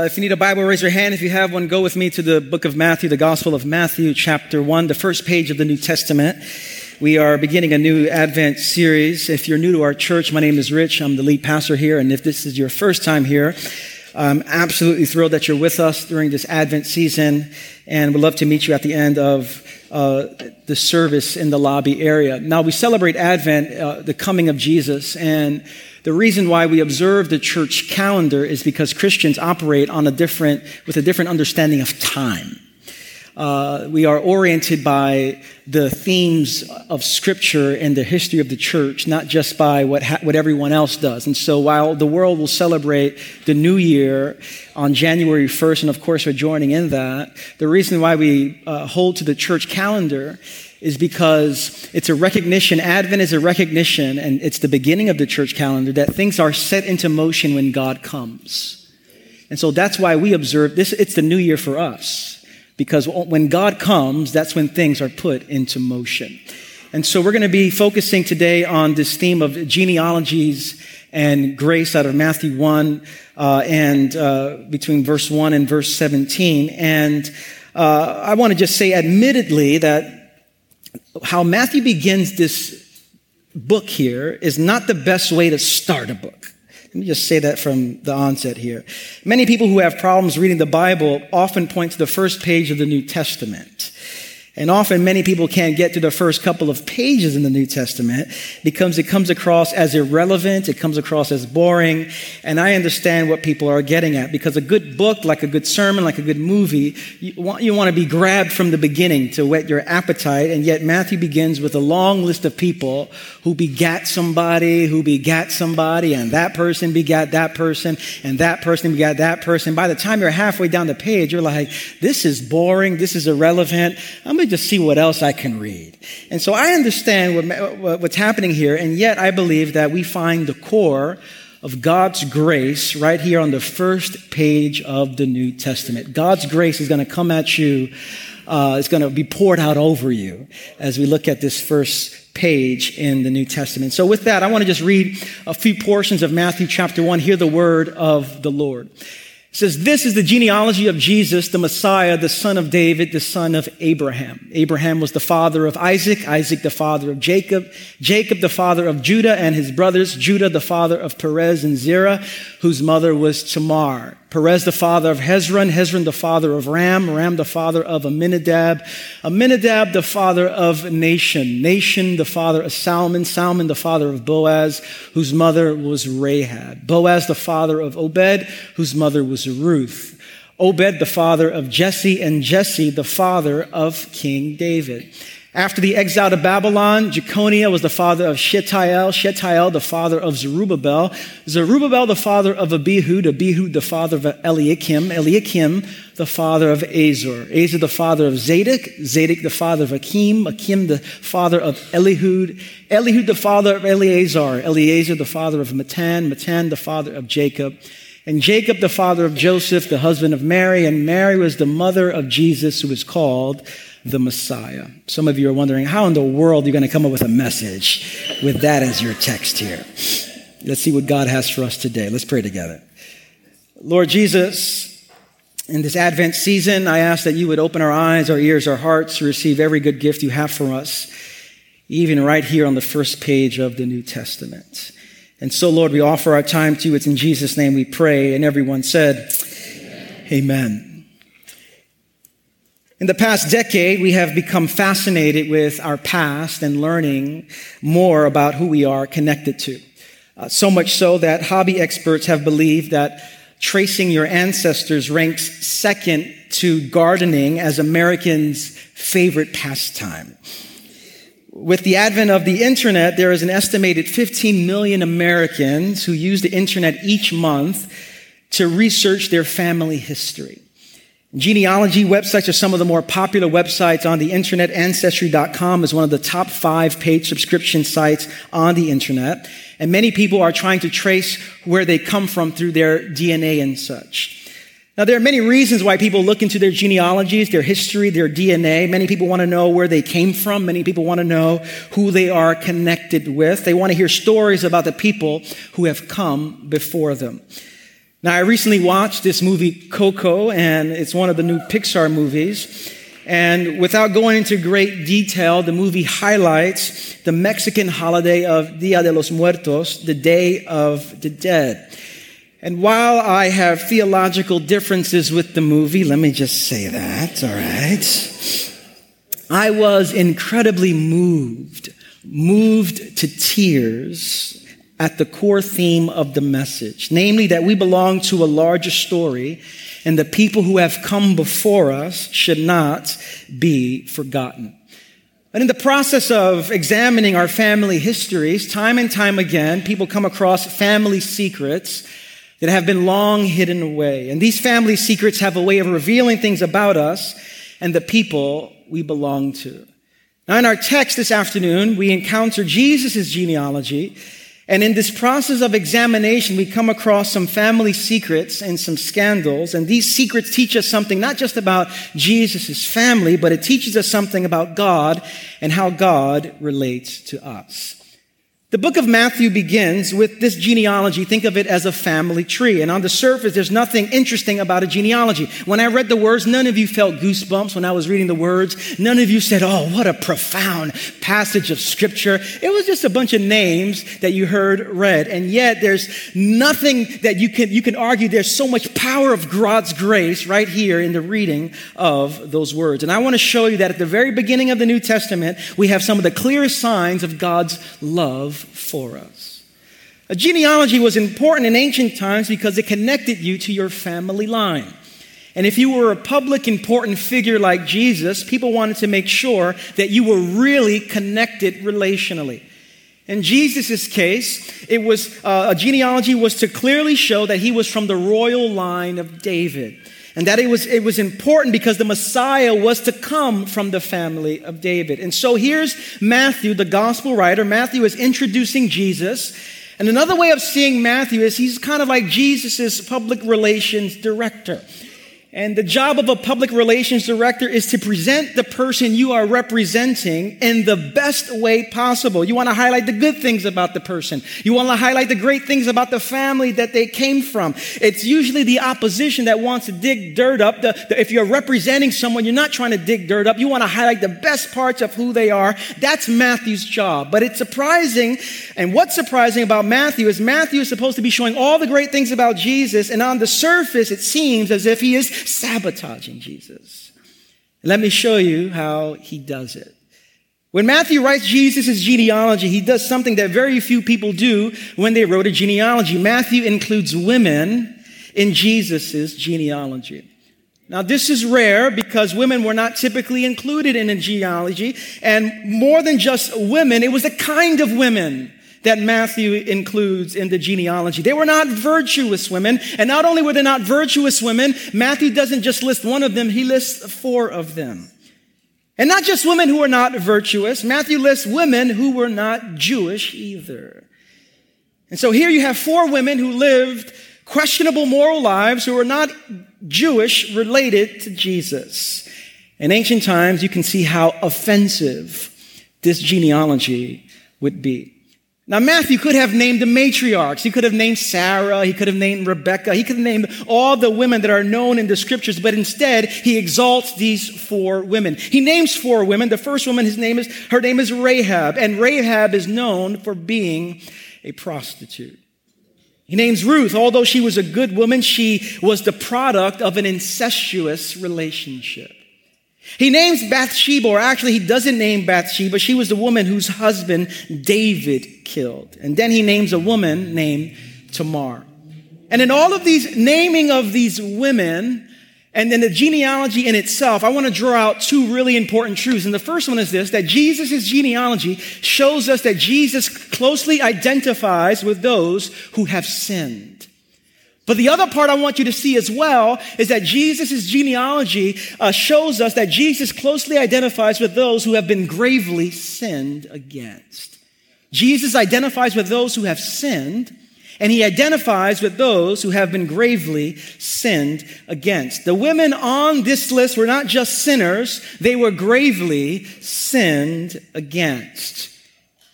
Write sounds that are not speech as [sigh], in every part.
Uh, if you need a Bible, raise your hand. If you have one, go with me to the book of Matthew, the Gospel of Matthew, chapter 1, the first page of the New Testament. We are beginning a new Advent series. If you're new to our church, my name is Rich. I'm the lead pastor here. And if this is your first time here, I'm absolutely thrilled that you're with us during this Advent season. And we'd love to meet you at the end of uh, the service in the lobby area. Now, we celebrate Advent, uh, the coming of Jesus. And the reason why we observe the church calendar is because Christians operate on a different, with a different understanding of time. Uh, we are oriented by the themes of Scripture and the history of the church, not just by what, ha- what everyone else does. And so, while the world will celebrate the new year on January 1st, and of course, we're joining in that, the reason why we uh, hold to the church calendar is because it's a recognition, Advent is a recognition, and it's the beginning of the church calendar that things are set into motion when God comes. And so that's why we observe this, it's the new year for us. Because when God comes, that's when things are put into motion. And so we're going to be focusing today on this theme of genealogies and grace out of Matthew 1 uh, and uh, between verse 1 and verse 17. And uh, I want to just say, admittedly, that how Matthew begins this book here is not the best way to start a book. Let me just say that from the onset here. Many people who have problems reading the Bible often point to the first page of the New Testament. And often many people can't get to the first couple of pages in the New Testament because it comes across as irrelevant, it comes across as boring, and I understand what people are getting at because a good book, like a good sermon, like a good movie, you want, you want to be grabbed from the beginning to whet your appetite, and yet Matthew begins with a long list of people who begat somebody, who begat somebody, and that person begat that person, and that person begat that person. By the time you're halfway down the page, you're like, this is boring, this is irrelevant. I'm going just see what else I can read. And so I understand what, what's happening here, and yet I believe that we find the core of God's grace right here on the first page of the New Testament. God's grace is going to come at you, uh, it's going to be poured out over you as we look at this first page in the New Testament. So, with that, I want to just read a few portions of Matthew chapter 1. Hear the word of the Lord. It says, This is the genealogy of Jesus, the Messiah, the son of David, the son of Abraham. Abraham was the father of Isaac, Isaac the father of Jacob, Jacob the father of Judah and his brothers, Judah the father of Perez and Zerah, whose mother was Tamar. Perez the father of Hezron, Hezron the father of Ram, Ram the father of Amminadab, Amminadab the father of Nahshon, Nahshon the father of Salmon, Salmon the father of Boaz, whose mother was Rahab, Boaz the father of Obed, whose mother was Ruth, Obed the father of Jesse, and Jesse the father of King David. After the exile to Babylon, Jeconiah was the father of Shealtiel, Shealtiel the father of Zerubbabel, Zerubbabel the father of Abihud, Abihud the father of Eliakim, Eliakim the father of Azor, Azor the father of Zadok, Zadok the father of Akim, Akim the father of Elihud, Elihud the father of Eleazar, Eleazar the father of Matthan, Matthan the father of Jacob, and Jacob the father of Joseph, the husband of Mary, and Mary was the mother of Jesus, who is called the Messiah. Some of you are wondering, how in the world are you going to come up with a message with that as your text here? Let's see what God has for us today. Let's pray together. Lord Jesus, in this Advent season, I ask that you would open our eyes, our ears, our hearts to receive every good gift you have for us, even right here on the first page of the New Testament. And so, Lord, we offer our time to you. It's in Jesus' name we pray. And everyone said, Amen. Amen. In the past decade, we have become fascinated with our past and learning more about who we are connected to. Uh, so much so that hobby experts have believed that tracing your ancestors ranks second to gardening as Americans' favorite pastime. With the advent of the internet, there is an estimated 15 million Americans who use the internet each month to research their family history. Genealogy websites are some of the more popular websites on the internet. Ancestry.com is one of the top five paid subscription sites on the internet. And many people are trying to trace where they come from through their DNA and such. Now, there are many reasons why people look into their genealogies, their history, their DNA. Many people want to know where they came from. Many people want to know who they are connected with. They want to hear stories about the people who have come before them. Now, I recently watched this movie, Coco, and it's one of the new Pixar movies. And without going into great detail, the movie highlights the Mexican holiday of Dia de los Muertos, the Day of the Dead. And while I have theological differences with the movie, let me just say that, all right? I was incredibly moved, moved to tears at the core theme of the message, namely that we belong to a larger story and the people who have come before us should not be forgotten. But in the process of examining our family histories, time and time again, people come across family secrets that have been long hidden away. And these family secrets have a way of revealing things about us and the people we belong to. Now, in our text this afternoon, we encounter Jesus' genealogy and in this process of examination, we come across some family secrets and some scandals. And these secrets teach us something not just about Jesus' family, but it teaches us something about God and how God relates to us. The book of Matthew begins with this genealogy. Think of it as a family tree. And on the surface, there's nothing interesting about a genealogy. When I read the words, none of you felt goosebumps when I was reading the words. None of you said, Oh, what a profound passage of scripture. It was just a bunch of names that you heard read. And yet there's nothing that you can, you can argue. There's so much power of God's grace right here in the reading of those words. And I want to show you that at the very beginning of the New Testament, we have some of the clearest signs of God's love for us. A genealogy was important in ancient times because it connected you to your family line. And if you were a public important figure like Jesus, people wanted to make sure that you were really connected relationally. In Jesus' case, it was uh, a genealogy was to clearly show that he was from the royal line of David. And that it was, it was important because the Messiah was to come from the family of David. And so here's Matthew, the gospel writer. Matthew is introducing Jesus. And another way of seeing Matthew is he's kind of like Jesus' public relations director. And the job of a public relations director is to present the person you are representing in the best way possible. You want to highlight the good things about the person. You want to highlight the great things about the family that they came from. It's usually the opposition that wants to dig dirt up. The, the, if you're representing someone, you're not trying to dig dirt up. You want to highlight the best parts of who they are. That's Matthew's job. But it's surprising. And what's surprising about Matthew is Matthew is supposed to be showing all the great things about Jesus. And on the surface, it seems as if he is sabotaging Jesus. Let me show you how he does it. When Matthew writes Jesus' genealogy, he does something that very few people do when they wrote a genealogy. Matthew includes women in Jesus' genealogy. Now, this is rare because women were not typically included in a genealogy. And more than just women, it was the kind of women that Matthew includes in the genealogy. They were not virtuous women. And not only were they not virtuous women, Matthew doesn't just list one of them, he lists four of them. And not just women who were not virtuous, Matthew lists women who were not Jewish either. And so here you have four women who lived questionable moral lives who were not Jewish related to Jesus. In ancient times, you can see how offensive this genealogy would be. Now, Matthew could have named the matriarchs. He could have named Sarah. He could have named Rebecca. He could have named all the women that are known in the scriptures, but instead, he exalts these four women. He names four women. The first woman, his name is, her name is Rahab, and Rahab is known for being a prostitute. He names Ruth. Although she was a good woman, she was the product of an incestuous relationship. He names Bathsheba, or actually, he doesn't name Bathsheba. She was the woman whose husband David killed. And then he names a woman named Tamar. And in all of these naming of these women, and then the genealogy in itself, I want to draw out two really important truths. And the first one is this that Jesus' genealogy shows us that Jesus closely identifies with those who have sinned. But the other part I want you to see as well is that Jesus' genealogy uh, shows us that Jesus closely identifies with those who have been gravely sinned against. Jesus identifies with those who have sinned, and he identifies with those who have been gravely sinned against. The women on this list were not just sinners, they were gravely sinned against.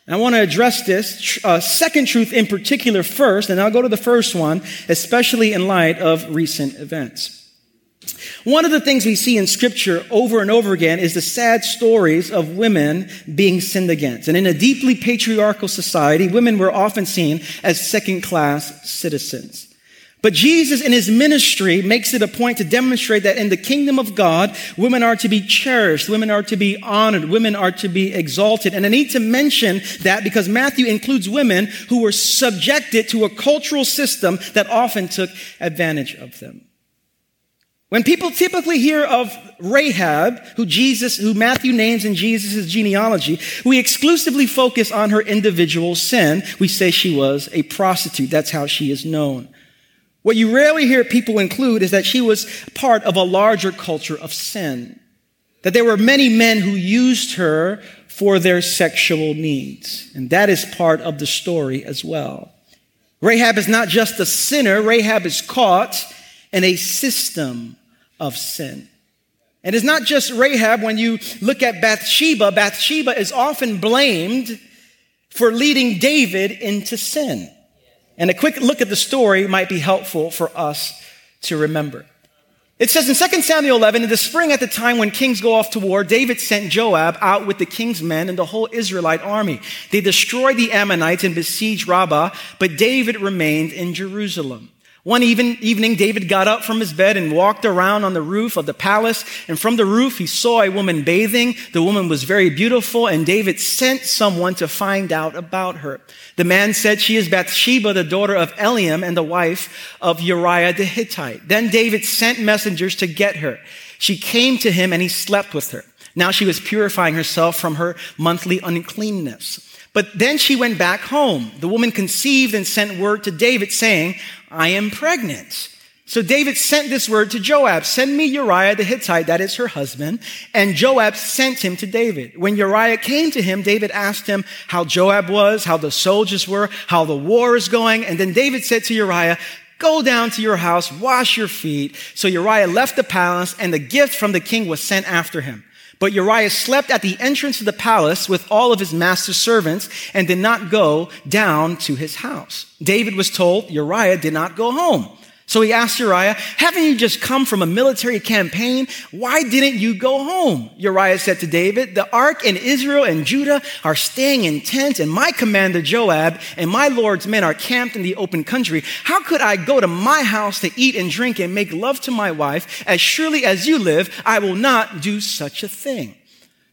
And I want to address this uh, second truth in particular first, and I'll go to the first one, especially in light of recent events. One of the things we see in scripture over and over again is the sad stories of women being sinned against. And in a deeply patriarchal society, women were often seen as second class citizens. But Jesus in his ministry makes it a point to demonstrate that in the kingdom of God, women are to be cherished, women are to be honored, women are to be exalted. And I need to mention that because Matthew includes women who were subjected to a cultural system that often took advantage of them. When people typically hear of Rahab, who Jesus, who Matthew names in Jesus' genealogy, we exclusively focus on her individual sin. We say she was a prostitute. That's how she is known. What you rarely hear people include is that she was part of a larger culture of sin. That there were many men who used her for their sexual needs. And that is part of the story as well. Rahab is not just a sinner, Rahab is caught in a system of sin. And it's not just Rahab. When you look at Bathsheba, Bathsheba is often blamed for leading David into sin. And a quick look at the story might be helpful for us to remember. It says in 2 Samuel 11, in the spring at the time when kings go off to war, David sent Joab out with the king's men and the whole Israelite army. They destroyed the Ammonites and besieged Rabbah, but David remained in Jerusalem. One even, evening, David got up from his bed and walked around on the roof of the palace. And from the roof, he saw a woman bathing. The woman was very beautiful, and David sent someone to find out about her. The man said, She is Bathsheba, the daughter of Eliam and the wife of Uriah the Hittite. Then David sent messengers to get her. She came to him, and he slept with her. Now she was purifying herself from her monthly uncleanness. But then she went back home. The woman conceived and sent word to David saying, I am pregnant. So David sent this word to Joab, send me Uriah the Hittite, that is her husband. And Joab sent him to David. When Uriah came to him, David asked him how Joab was, how the soldiers were, how the war is going. And then David said to Uriah, Go down to your house, wash your feet. So Uriah left the palace and the gift from the king was sent after him. But Uriah slept at the entrance of the palace with all of his master's servants and did not go down to his house. David was told Uriah did not go home. So he asked Uriah, haven't you just come from a military campaign? Why didn't you go home? Uriah said to David, the ark and Israel and Judah are staying in tents and my commander Joab and my Lord's men are camped in the open country. How could I go to my house to eat and drink and make love to my wife? As surely as you live, I will not do such a thing.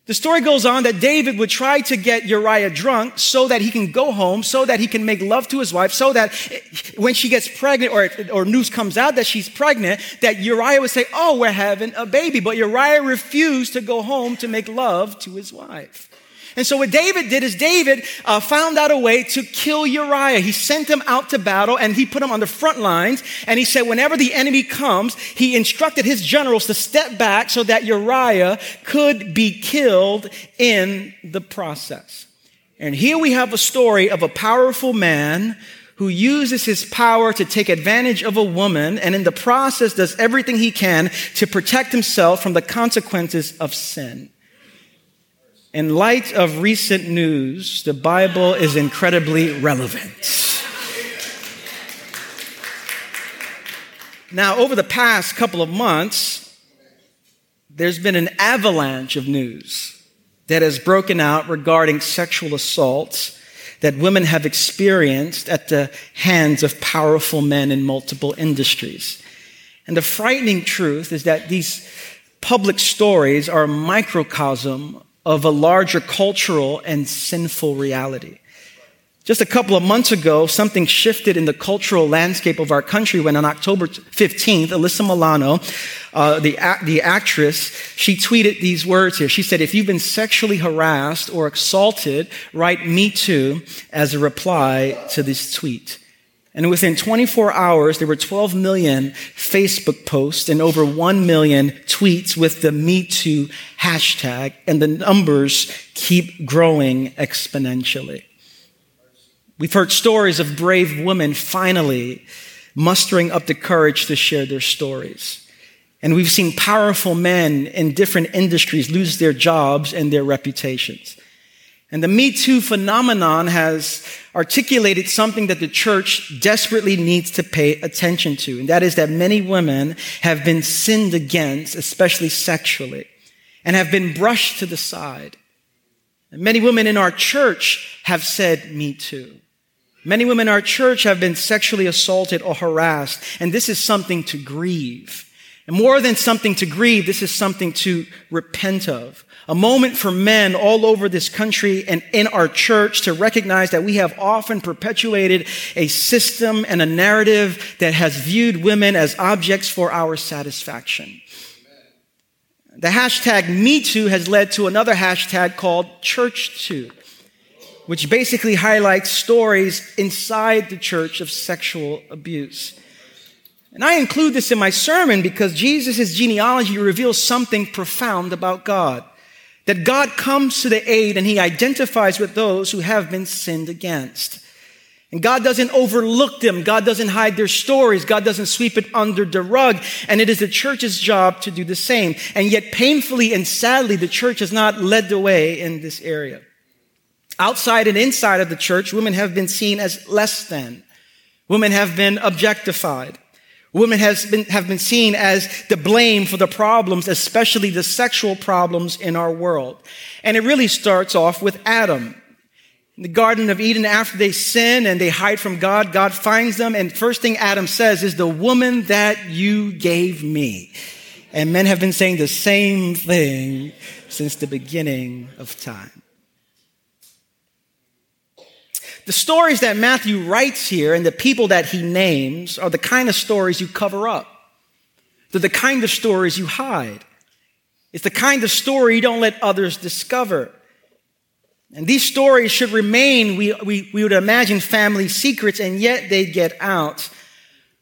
The story goes on that David would try to get Uriah drunk so that he can go home, so that he can make love to his wife, so that when she gets pregnant or, or news comes out that she's pregnant, that Uriah would say, Oh, we're having a baby. But Uriah refused to go home to make love to his wife. And so what David did is David uh, found out a way to kill Uriah. He sent him out to battle and he put him on the front lines. And he said, whenever the enemy comes, he instructed his generals to step back so that Uriah could be killed in the process. And here we have a story of a powerful man who uses his power to take advantage of a woman and in the process does everything he can to protect himself from the consequences of sin. In light of recent news, the Bible is incredibly relevant. Now, over the past couple of months, there's been an avalanche of news that has broken out regarding sexual assaults that women have experienced at the hands of powerful men in multiple industries. And the frightening truth is that these public stories are a microcosm of a larger cultural and sinful reality. Just a couple of months ago, something shifted in the cultural landscape of our country when on October 15th, Alyssa Milano, uh, the, the actress, she tweeted these words here. She said, if you've been sexually harassed or assaulted, write me too as a reply to this tweet. And within 24 hours, there were 12 million Facebook posts and over 1 million tweets with the Me Too hashtag, and the numbers keep growing exponentially. We've heard stories of brave women finally mustering up the courage to share their stories. And we've seen powerful men in different industries lose their jobs and their reputations. And the Me Too phenomenon has articulated something that the church desperately needs to pay attention to. And that is that many women have been sinned against, especially sexually, and have been brushed to the side. And many women in our church have said, Me too. Many women in our church have been sexually assaulted or harassed, and this is something to grieve. And more than something to grieve, this is something to repent of. A moment for men all over this country and in our church to recognize that we have often perpetuated a system and a narrative that has viewed women as objects for our satisfaction. The hashtag MeToo has led to another hashtag called ChurchToo, which basically highlights stories inside the church of sexual abuse. And I include this in my sermon because Jesus' genealogy reveals something profound about God. That God comes to the aid and he identifies with those who have been sinned against. And God doesn't overlook them. God doesn't hide their stories. God doesn't sweep it under the rug. And it is the church's job to do the same. And yet, painfully and sadly, the church has not led the way in this area. Outside and inside of the church, women have been seen as less than. Women have been objectified. Women has been, have been seen as the blame for the problems, especially the sexual problems in our world. And it really starts off with Adam. In the Garden of Eden, after they sin and they hide from God, God finds them. And first thing Adam says is, the woman that you gave me. And men have been saying the same thing since the beginning of time. The stories that Matthew writes here and the people that he names are the kind of stories you cover up. They're the kind of stories you hide. It's the kind of story you don't let others discover. And these stories should remain, we, we, we would imagine, family secrets, and yet they get out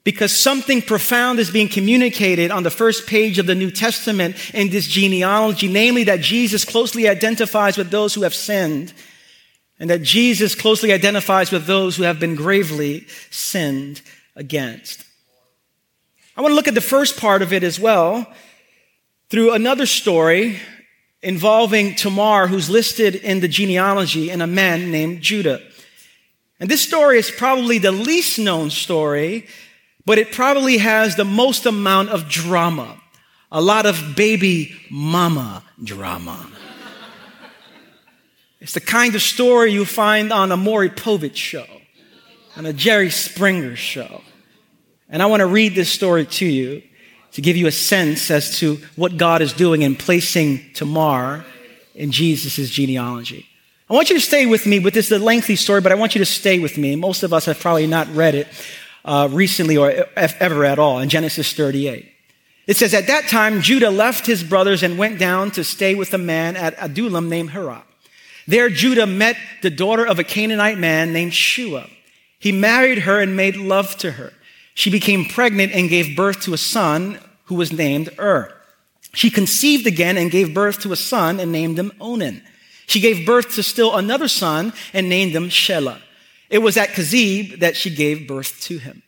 because something profound is being communicated on the first page of the New Testament in this genealogy, namely that Jesus closely identifies with those who have sinned and that Jesus closely identifies with those who have been gravely sinned against. I want to look at the first part of it as well through another story involving Tamar, who's listed in the genealogy, and a man named Judah. And this story is probably the least known story, but it probably has the most amount of drama. A lot of baby mama drama. It's the kind of story you find on a Maury Povich show, on a Jerry Springer show. And I want to read this story to you to give you a sense as to what God is doing in placing Tamar in Jesus' genealogy. I want you to stay with me with this a lengthy story, but I want you to stay with me. Most of us have probably not read it uh, recently or ever at all in Genesis 38. It says, At that time, Judah left his brothers and went down to stay with a man at Adullam named Hira. There, Judah met the daughter of a Canaanite man named Shua. He married her and made love to her. She became pregnant and gave birth to a son who was named Ur. She conceived again and gave birth to a son and named him Onan. She gave birth to still another son and named him Shelah. It was at Kezib that she gave birth to him.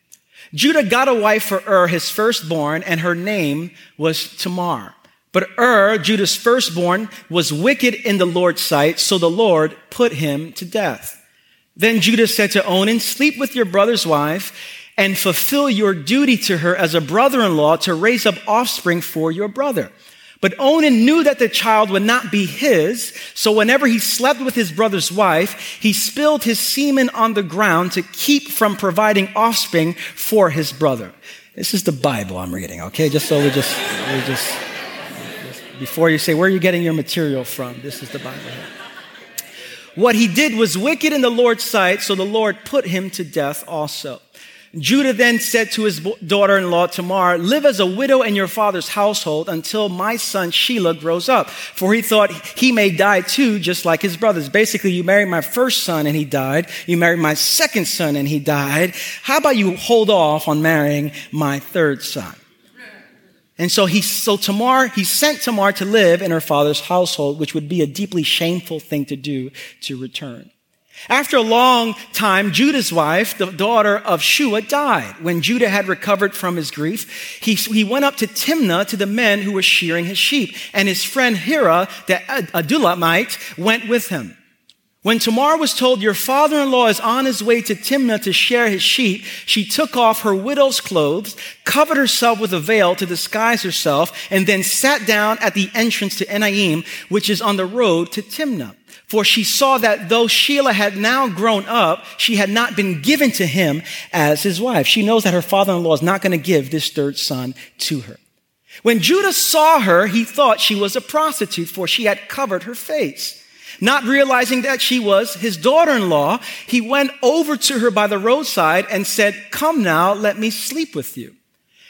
Judah got a wife for Ur, his firstborn, and her name was Tamar. But Ur, Judah's firstborn, was wicked in the Lord's sight, so the Lord put him to death. Then Judah said to Onan, Sleep with your brother's wife and fulfill your duty to her as a brother in law to raise up offspring for your brother. But Onan knew that the child would not be his, so whenever he slept with his brother's wife, he spilled his semen on the ground to keep from providing offspring for his brother. This is the Bible I'm reading, okay? Just so we just, we just, before you say, Where are you getting your material from? This is the Bible. What he did was wicked in the Lord's sight, so the Lord put him to death also. Judah then said to his daughter in law Tamar, Live as a widow in your father's household until my son Shelah grows up. For he thought he may die too, just like his brothers. Basically, you married my first son and he died. You married my second son and he died. How about you hold off on marrying my third son? And so he, so Tamar, he sent Tamar to live in her father's household, which would be a deeply shameful thing to do to return. After a long time, Judah's wife, the daughter of Shua, died. When Judah had recovered from his grief, he, he went up to Timnah to the men who were shearing his sheep, and his friend Hira, the Adullamite, went with him. When Tamar was told, Your father in law is on his way to Timnah to share his sheep, she took off her widow's clothes, covered herself with a veil to disguise herself, and then sat down at the entrance to Enaim, which is on the road to Timnah. For she saw that though Shelah had now grown up, she had not been given to him as his wife. She knows that her father in law is not going to give this third son to her. When Judah saw her, he thought she was a prostitute, for she had covered her face. Not realizing that she was his daughter in law, he went over to her by the roadside and said, Come now, let me sleep with you.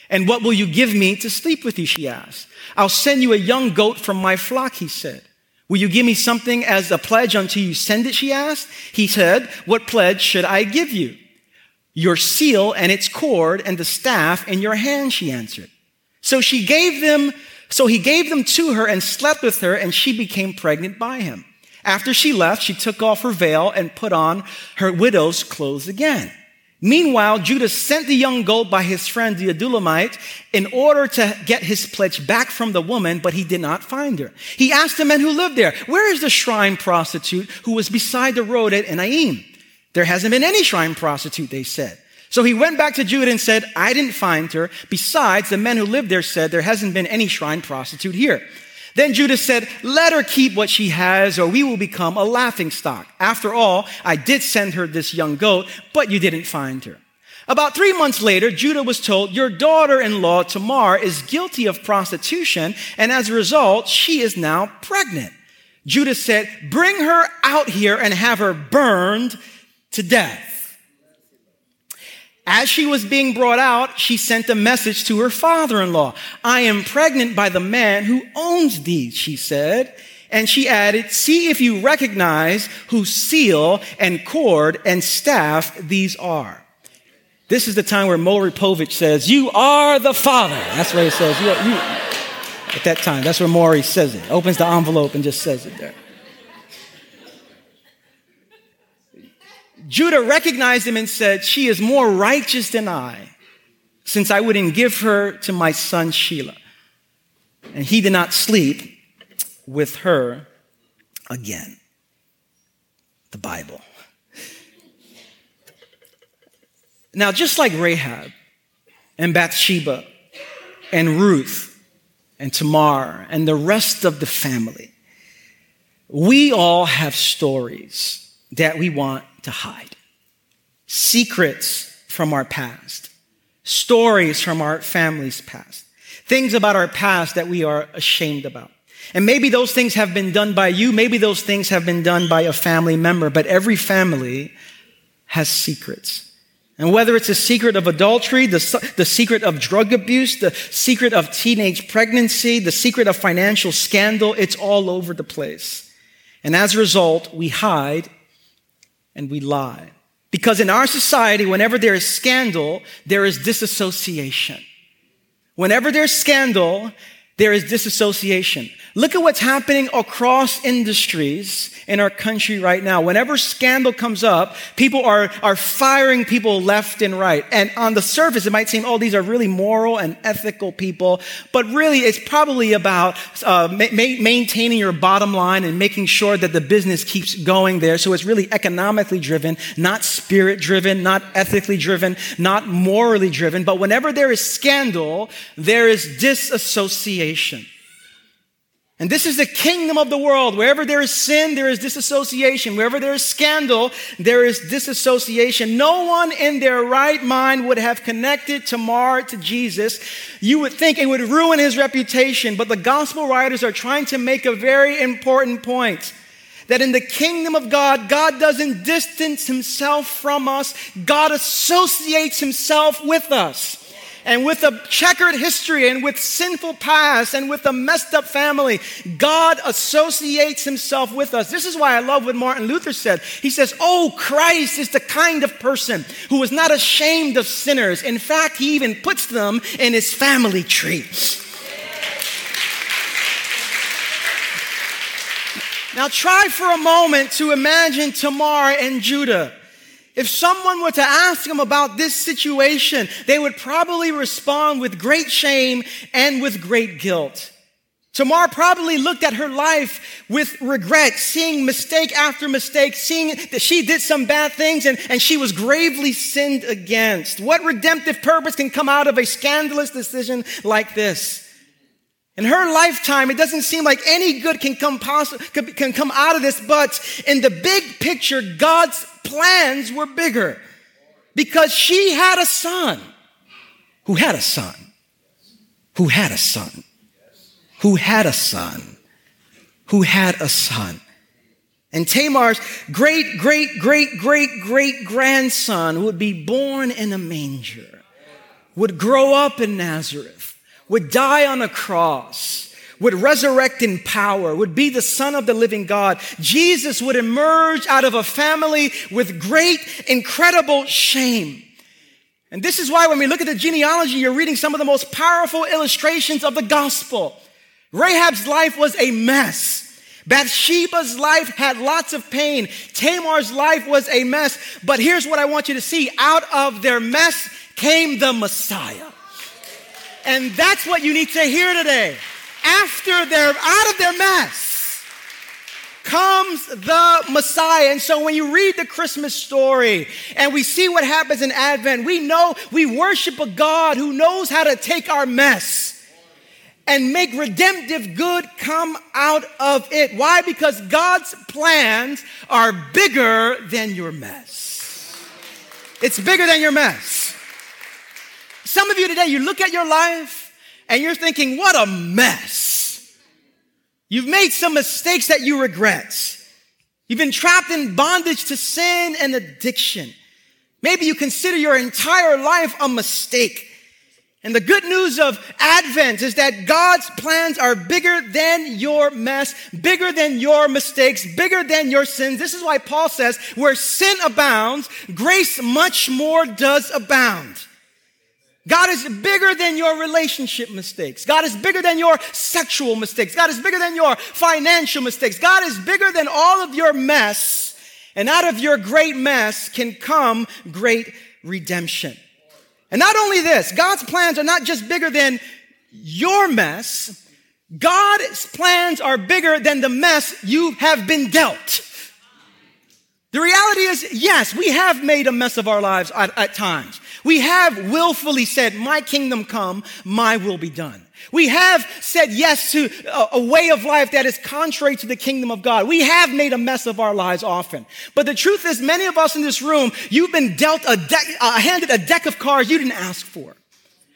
And what will you give me to sleep with you? She asked. I'll send you a young goat from my flock, he said. Will you give me something as a pledge until you send it? She asked. He said, What pledge should I give you? Your seal and its cord and the staff in your hand, she answered. So she gave them, so he gave them to her and slept with her, and she became pregnant by him. After she left, she took off her veil and put on her widow's clothes again. Meanwhile, Judah sent the young goat by his friend the Adullamite in order to get his pledge back from the woman, but he did not find her. He asked the men who lived there, Where is the shrine prostitute who was beside the road at Enaim? There hasn't been any shrine prostitute, they said. So he went back to Judah and said, I didn't find her. Besides, the men who lived there said, There hasn't been any shrine prostitute here. Then Judah said, Let her keep what she has, or we will become a laughing stock. After all, I did send her this young goat, but you didn't find her. About three months later, Judah was told, Your daughter in law, Tamar, is guilty of prostitution, and as a result, she is now pregnant. Judah said, Bring her out here and have her burned to death. As she was being brought out, she sent a message to her father in law. I am pregnant by the man who owns these, she said. And she added, See if you recognize whose seal and cord and staff these are. This is the time where Maury Povich says, You are the father. That's what he says. You, you. At that time, that's where Maury says it. Opens the envelope and just says it there. Judah recognized him and said, She is more righteous than I, since I wouldn't give her to my son Shelah. And he did not sleep with her again. The Bible. Now, just like Rahab and Bathsheba and Ruth and Tamar and the rest of the family, we all have stories that we want to hide. Secrets from our past. Stories from our family's past. Things about our past that we are ashamed about. And maybe those things have been done by you. Maybe those things have been done by a family member, but every family has secrets. And whether it's a secret of adultery, the, the secret of drug abuse, the secret of teenage pregnancy, the secret of financial scandal, it's all over the place. And as a result, we hide and we lie. Because in our society, whenever there is scandal, there is disassociation. Whenever there's scandal, there is disassociation. Look at what's happening across industries in our country right now. Whenever scandal comes up, people are, are firing people left and right. And on the surface, it might seem, oh, these are really moral and ethical people. But really, it's probably about uh, ma- maintaining your bottom line and making sure that the business keeps going there. So it's really economically driven, not spirit driven, not ethically driven, not morally driven. But whenever there is scandal, there is disassociation. And this is the kingdom of the world. Wherever there is sin, there is disassociation. Wherever there is scandal, there is disassociation. No one in their right mind would have connected Tamar to Jesus. You would think it would ruin his reputation, but the gospel writers are trying to make a very important point. That in the kingdom of God, God doesn't distance himself from us. God associates himself with us and with a checkered history and with sinful past and with a messed up family, God associates himself with us. This is why I love what Martin Luther said. He says, Oh, Christ is the kind of person who is not ashamed of sinners. In fact, he even puts them in his family tree. Now, try for a moment to imagine Tamar and Judah. If someone were to ask them about this situation, they would probably respond with great shame and with great guilt. Tamar probably looked at her life with regret, seeing mistake after mistake, seeing that she did some bad things and, and she was gravely sinned against. What redemptive purpose can come out of a scandalous decision like this? In her lifetime, it doesn't seem like any good can come, poss- can come out of this, but in the big picture, God's plans were bigger because she had a son. Who had a son? Who had a son? Who had a son, who had a son. And Tamar's great, great, great, great, great grandson would be born in a manger, would grow up in Nazareth, would die on a cross, would resurrect in power, would be the son of the living God. Jesus would emerge out of a family with great, incredible shame. And this is why when we look at the genealogy, you're reading some of the most powerful illustrations of the gospel. Rahab's life was a mess. Bathsheba's life had lots of pain. Tamar's life was a mess. But here's what I want you to see out of their mess came the Messiah. And that's what you need to hear today. After they're out of their mess comes the Messiah. And so when you read the Christmas story and we see what happens in Advent, we know we worship a God who knows how to take our mess and make redemptive good come out of it. Why? Because God's plans are bigger than your mess. It's bigger than your mess. Some of you today, you look at your life and you're thinking, what a mess. You've made some mistakes that you regret. You've been trapped in bondage to sin and addiction. Maybe you consider your entire life a mistake. And the good news of Advent is that God's plans are bigger than your mess, bigger than your mistakes, bigger than your sins. This is why Paul says, where sin abounds, grace much more does abound. God is bigger than your relationship mistakes. God is bigger than your sexual mistakes. God is bigger than your financial mistakes. God is bigger than all of your mess. And out of your great mess can come great redemption. And not only this, God's plans are not just bigger than your mess, God's plans are bigger than the mess you have been dealt. The reality is, yes, we have made a mess of our lives at, at times. We have willfully said, my kingdom come, my will be done. We have said yes to a, way of life that is contrary to the kingdom of God. We have made a mess of our lives often. But the truth is, many of us in this room, you've been dealt a deck, uh, handed a deck of cards you didn't ask for.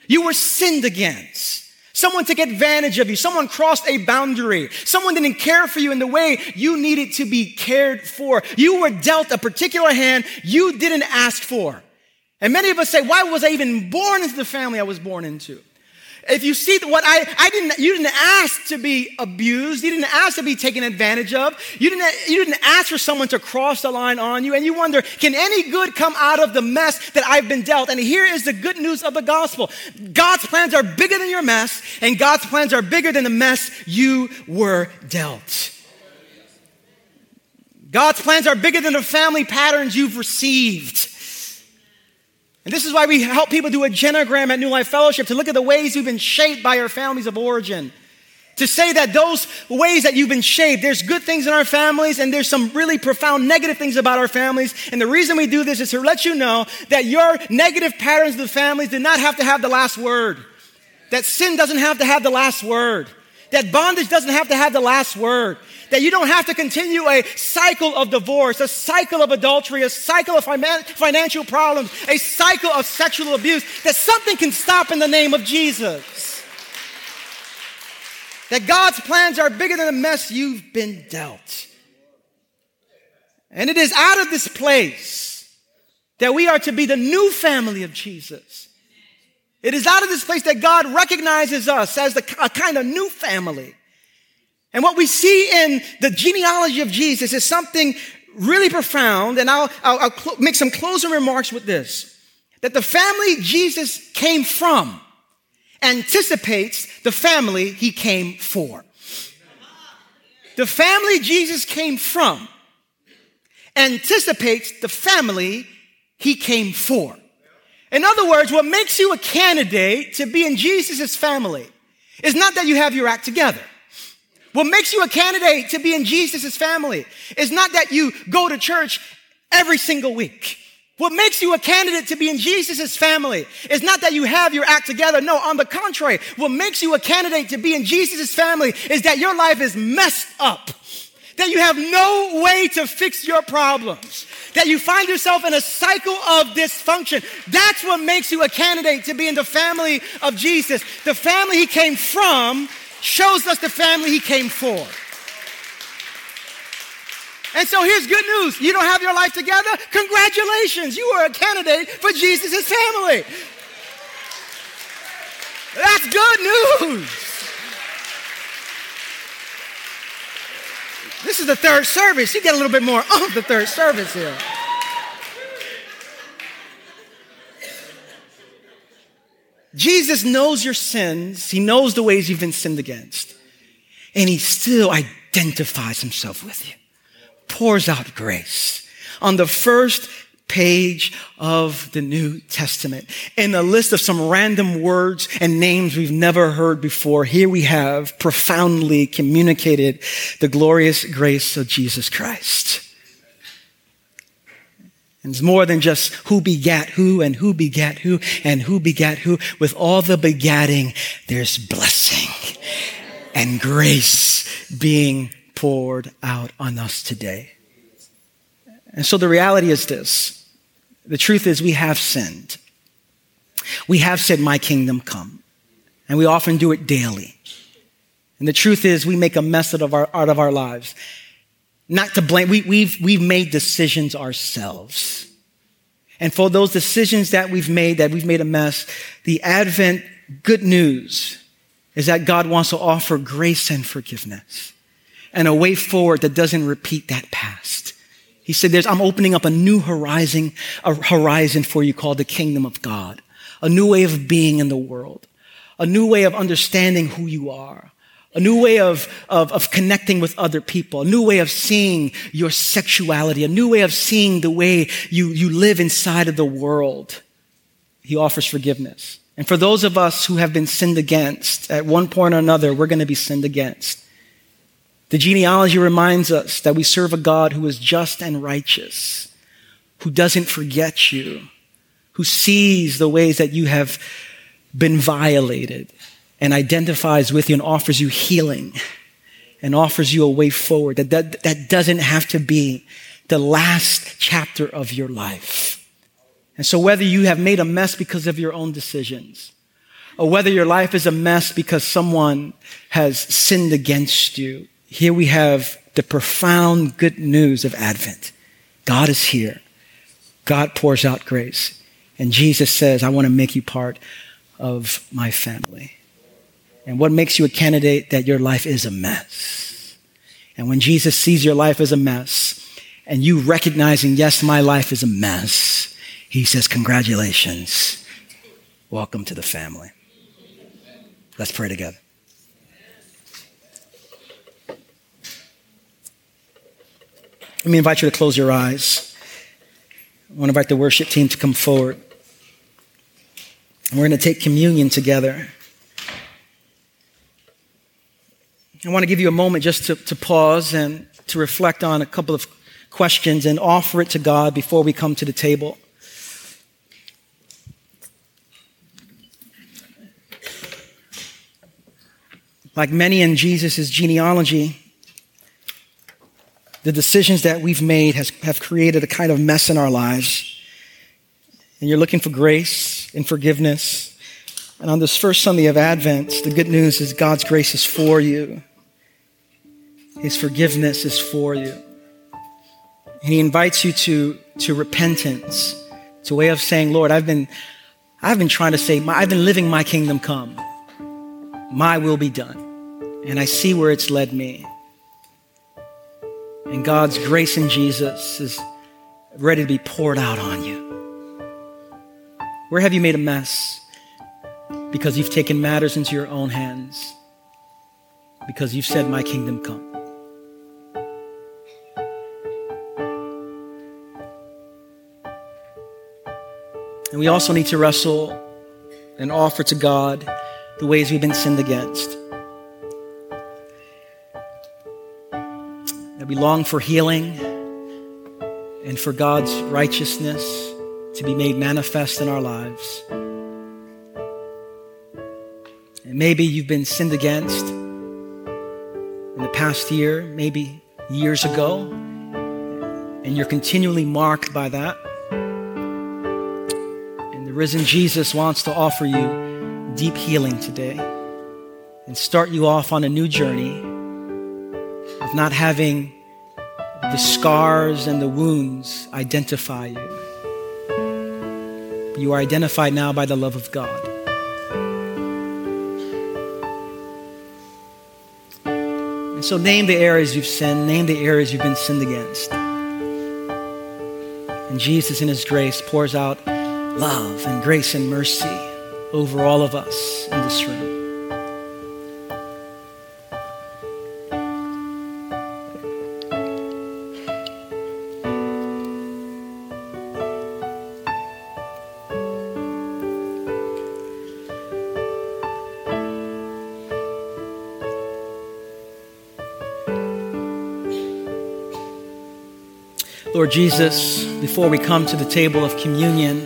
You were sinned against. Someone took advantage of you. Someone crossed a boundary. Someone didn't care for you in the way you needed to be cared for. You were dealt a particular hand you didn't ask for. And many of us say, why was I even born into the family I was born into? If you see what I, I didn't, you didn't ask to be abused. You didn't ask to be taken advantage of. You didn't, you didn't ask for someone to cross the line on you. And you wonder, can any good come out of the mess that I've been dealt? And here is the good news of the gospel. God's plans are bigger than your mess, and God's plans are bigger than the mess you were dealt. God's plans are bigger than the family patterns you've received. And this is why we help people do a genogram at New Life Fellowship to look at the ways we've been shaped by our families of origin. To say that those ways that you've been shaped, there's good things in our families and there's some really profound negative things about our families. And the reason we do this is to let you know that your negative patterns of the families do not have to have the last word. That sin doesn't have to have the last word. That bondage doesn't have to have the last word. That you don't have to continue a cycle of divorce, a cycle of adultery, a cycle of financial problems, a cycle of sexual abuse. That something can stop in the name of Jesus. That God's plans are bigger than the mess you've been dealt. And it is out of this place that we are to be the new family of Jesus. It is out of this place that God recognizes us as the, a kind of new family. And what we see in the genealogy of Jesus is something really profound. And I'll, I'll, I'll cl- make some closing remarks with this that the family Jesus came from anticipates the family he came for. The family Jesus came from anticipates the family he came for. In other words, what makes you a candidate to be in Jesus' family is not that you have your act together. What makes you a candidate to be in Jesus' family is not that you go to church every single week. What makes you a candidate to be in Jesus' family is not that you have your act together. No, on the contrary, what makes you a candidate to be in Jesus' family is that your life is messed up. That you have no way to fix your problems. That you find yourself in a cycle of dysfunction. That's what makes you a candidate to be in the family of Jesus. The family he came from shows us the family he came for. And so here's good news. You don't have your life together? Congratulations. You are a candidate for Jesus' family. That's good news. This is the third service. You get a little bit more of the third service here. Jesus knows your sins. He knows the ways you've been sinned against. And he still identifies himself with you, pours out grace. On the first page of the New Testament, in a list of some random words and names we've never heard before, here we have profoundly communicated the glorious grace of Jesus Christ. And it's more than just who begat who and who begat who and who begat who. With all the begatting, there's blessing and grace being poured out on us today. And so the reality is this. The truth is we have sinned. We have said, my kingdom come. And we often do it daily. And the truth is we make a mess out of our, out of our lives not to blame. We, we've, we've made decisions ourselves. And for those decisions that we've made, that we've made a mess, the Advent good news is that God wants to offer grace and forgiveness and a way forward that doesn't repeat that past. He said, I'm opening up a new horizon, a horizon for you called the kingdom of God, a new way of being in the world, a new way of understanding who you are, a new way of, of, of, connecting with other people, a new way of seeing your sexuality, a new way of seeing the way you, you live inside of the world. He offers forgiveness. And for those of us who have been sinned against, at one point or another, we're going to be sinned against. The genealogy reminds us that we serve a God who is just and righteous, who doesn't forget you, who sees the ways that you have been violated, and identifies with you and offers you healing and offers you a way forward. That, that, that doesn't have to be the last chapter of your life. And so whether you have made a mess because of your own decisions, or whether your life is a mess because someone has sinned against you, here we have the profound good news of Advent. God is here. God pours out grace. And Jesus says, I want to make you part of my family. And what makes you a candidate that your life is a mess? And when Jesus sees your life as a mess, and you recognizing, yes, my life is a mess, he says, Congratulations. Welcome to the family. Let's pray together. Let me invite you to close your eyes. I want to invite the worship team to come forward. And we're going to take communion together. I want to give you a moment just to, to pause and to reflect on a couple of questions and offer it to God before we come to the table. Like many in Jesus' genealogy, the decisions that we've made has, have created a kind of mess in our lives. And you're looking for grace and forgiveness. And on this first Sunday of Advent, the good news is God's grace is for you. His forgiveness is for you. And he invites you to, to repentance. It's a way of saying, Lord, I've been, I've been trying to say, I've been living my kingdom come. My will be done. And I see where it's led me. And God's grace in Jesus is ready to be poured out on you. Where have you made a mess? Because you've taken matters into your own hands. Because you've said, My kingdom come. And we also need to wrestle and offer to God the ways we've been sinned against. That we long for healing and for God's righteousness to be made manifest in our lives. And maybe you've been sinned against in the past year, maybe years ago, and you're continually marked by that. And the risen Jesus wants to offer you deep healing today and start you off on a new journey of not having the scars and the wounds identify you. You are identified now by the love of God. And so name the areas you've sinned, name the areas you've been sinned against. And Jesus, in His grace, pours out love and grace and mercy over all of us in this room. Lord Jesus, before we come to the table of communion,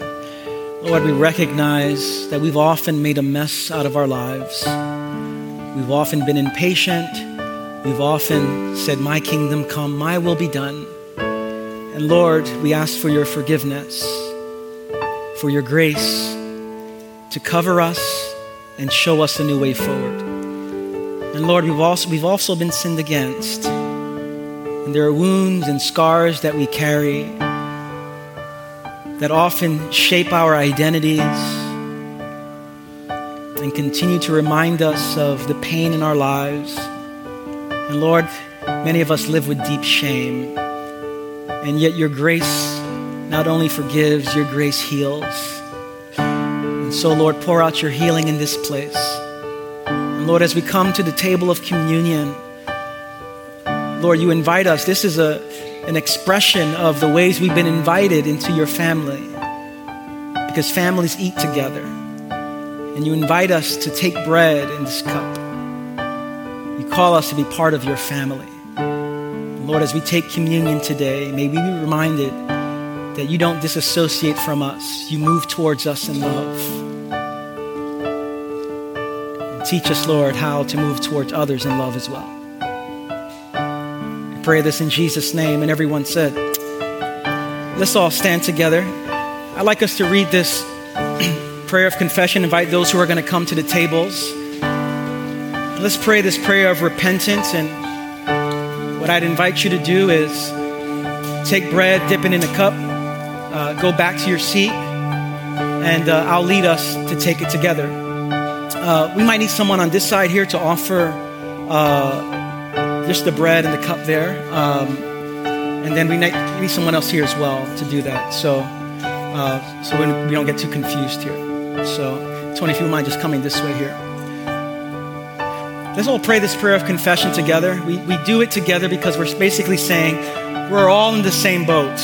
Lord, we recognize that we've often made a mess out of our lives. We've often been impatient. We've often said, My kingdom come, my will be done. And Lord, we ask for your forgiveness, for your grace to cover us and show us a new way forward. And Lord, we've also, we've also been sinned against. And there are wounds and scars that we carry that often shape our identities and continue to remind us of the pain in our lives. And Lord, many of us live with deep shame. And yet your grace not only forgives, your grace heals. And so, Lord, pour out your healing in this place. And Lord, as we come to the table of communion, Lord, you invite us. This is a, an expression of the ways we've been invited into your family because families eat together. And you invite us to take bread in this cup. You call us to be part of your family. Lord, as we take communion today, may we be reminded that you don't disassociate from us. You move towards us in love. And teach us, Lord, how to move towards others in love as well pray this in Jesus' name. And everyone said, Let's all stand together. I'd like us to read this [clears throat] prayer of confession, invite those who are going to come to the tables. Let's pray this prayer of repentance. And what I'd invite you to do is take bread, dip it in a cup, uh, go back to your seat, and uh, I'll lead us to take it together. Uh, we might need someone on this side here to offer uh, just the bread and the cup there. Um, and then we need someone else here as well to do that. So, uh, so we don't get too confused here. So, Tony, if you mind just coming this way here. Let's all pray this prayer of confession together. We, we do it together because we're basically saying we're all in the same boat.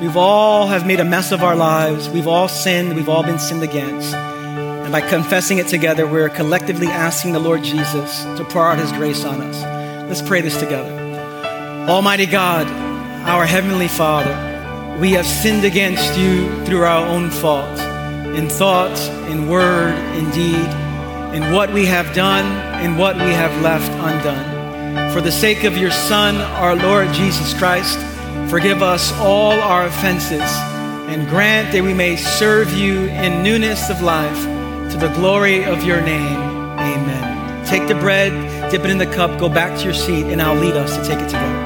We've all have made a mess of our lives. We've all sinned. We've all been sinned against. And by confessing it together, we're collectively asking the Lord Jesus to pour out his grace on us. Let's pray this together. Almighty God, our Heavenly Father, we have sinned against you through our own fault, in thought, in word, in deed, in what we have done, in what we have left undone. For the sake of your Son, our Lord Jesus Christ, forgive us all our offenses and grant that we may serve you in newness of life to the glory of your name. Amen. Take the bread dip it in the cup, go back to your seat, and I'll lead us to take it together.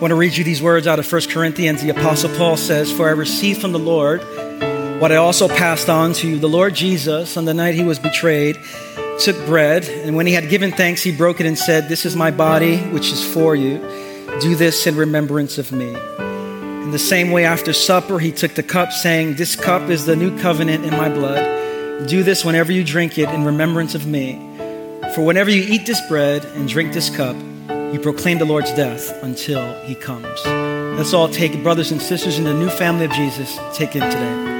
Want to read you these words out of 1 Corinthians. The Apostle Paul says, For I received from the Lord what I also passed on to you. The Lord Jesus, on the night he was betrayed, took bread, and when he had given thanks, he broke it and said, This is my body, which is for you. Do this in remembrance of me. In the same way, after supper, he took the cup, saying, This cup is the new covenant in my blood. Do this whenever you drink it in remembrance of me. For whenever you eat this bread and drink this cup, you proclaim the Lord's death until he comes. Let's all take, brothers and sisters, in the new family of Jesus, take it today.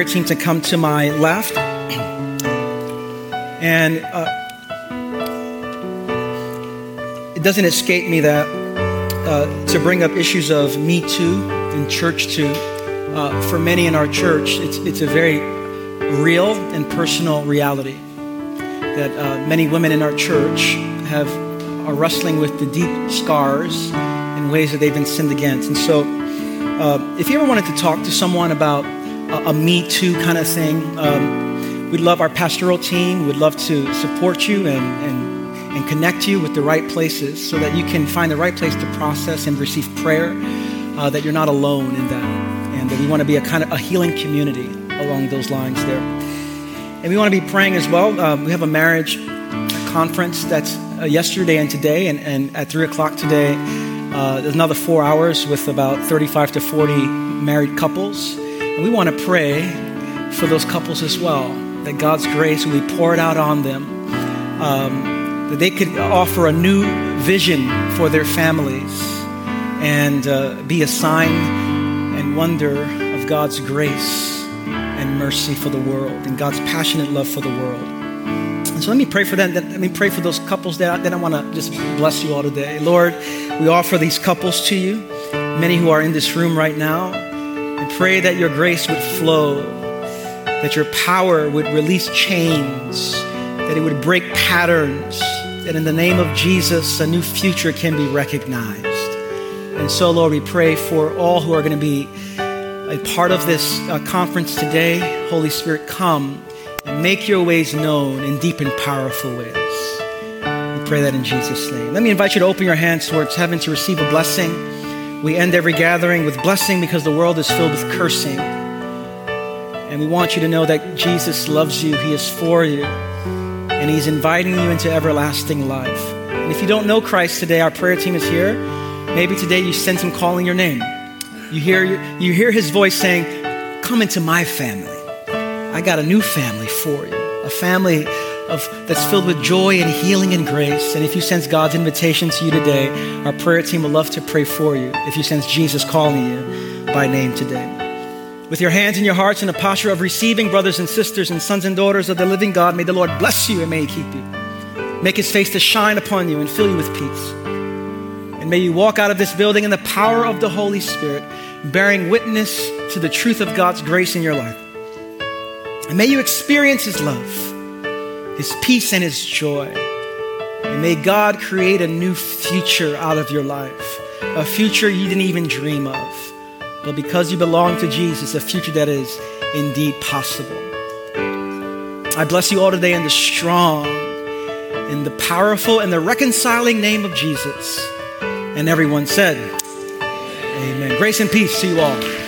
Prayer team to come to my left. And uh, it doesn't escape me that uh, to bring up issues of Me Too and Church Too, uh, for many in our church, it's, it's a very real and personal reality that uh, many women in our church have are wrestling with the deep scars in ways that they've been sinned against. And so, uh, if you ever wanted to talk to someone about a, Me Too kind of thing, um, we'd love our pastoral team. We'd love to support you and, and, and connect you with the right places so that you can find the right place to process and receive prayer, uh, that you're not alone in that. And that we want to be a kind of a healing community along those lines there. And we want to be praying as well. Um, we have a marriage conference that's uh, yesterday and today, and, and at 3 o'clock today, uh, there's another four hours with about 35 to 40 married couples. And we want to pray for those couples as well, that God's grace will be poured out on them, um, that they could offer a new vision for their families and uh, be a sign and wonder of God's grace and mercy for the world and God's passionate love for the world. And so let me pray for them. Let me pray for those couples that then I want to just bless you all today. Lord, we offer these couples to you, many who are in this room right now pray that your grace would flow, that your power would release chains, that it would break patterns, that in the name of Jesus, a new future can be recognized. And so, Lord, we pray for all who are going to be a part of this uh, conference today. Holy Spirit, come and make your ways known in deep and powerful ways. We pray that in Jesus' name. Let me invite you to open your hands towards heaven to receive a blessing. We end every gathering with blessing because the world is filled with cursing. And we want you to know that Jesus loves you, He is for you, and He's inviting you into everlasting life. And if you don't know Christ today, our prayer team is here. Maybe today you sense Him calling your name. You hear, you hear His voice saying, Come into my family. I got a new family for you, a family of, that's filled with joy and healing and grace. And if you sense God's invitation to you today, our prayer team would love to pray for you if you sense Jesus calling you by name today. With your hands and your hearts in a posture of receiving, brothers and sisters and sons and daughters of the living God, may the Lord bless you and may He keep you. Make His face to shine upon you and fill you with peace. And may you walk out of this building in the power of the Holy Spirit, bearing witness to the truth of God's grace in your life. And may you experience His love his peace and his joy. And may God create a new future out of your life, a future you didn't even dream of. But because you belong to Jesus, a future that is indeed possible. I bless you all today in the strong, in the powerful, and the reconciling name of Jesus. And everyone said, Amen. Grace and peace to you all.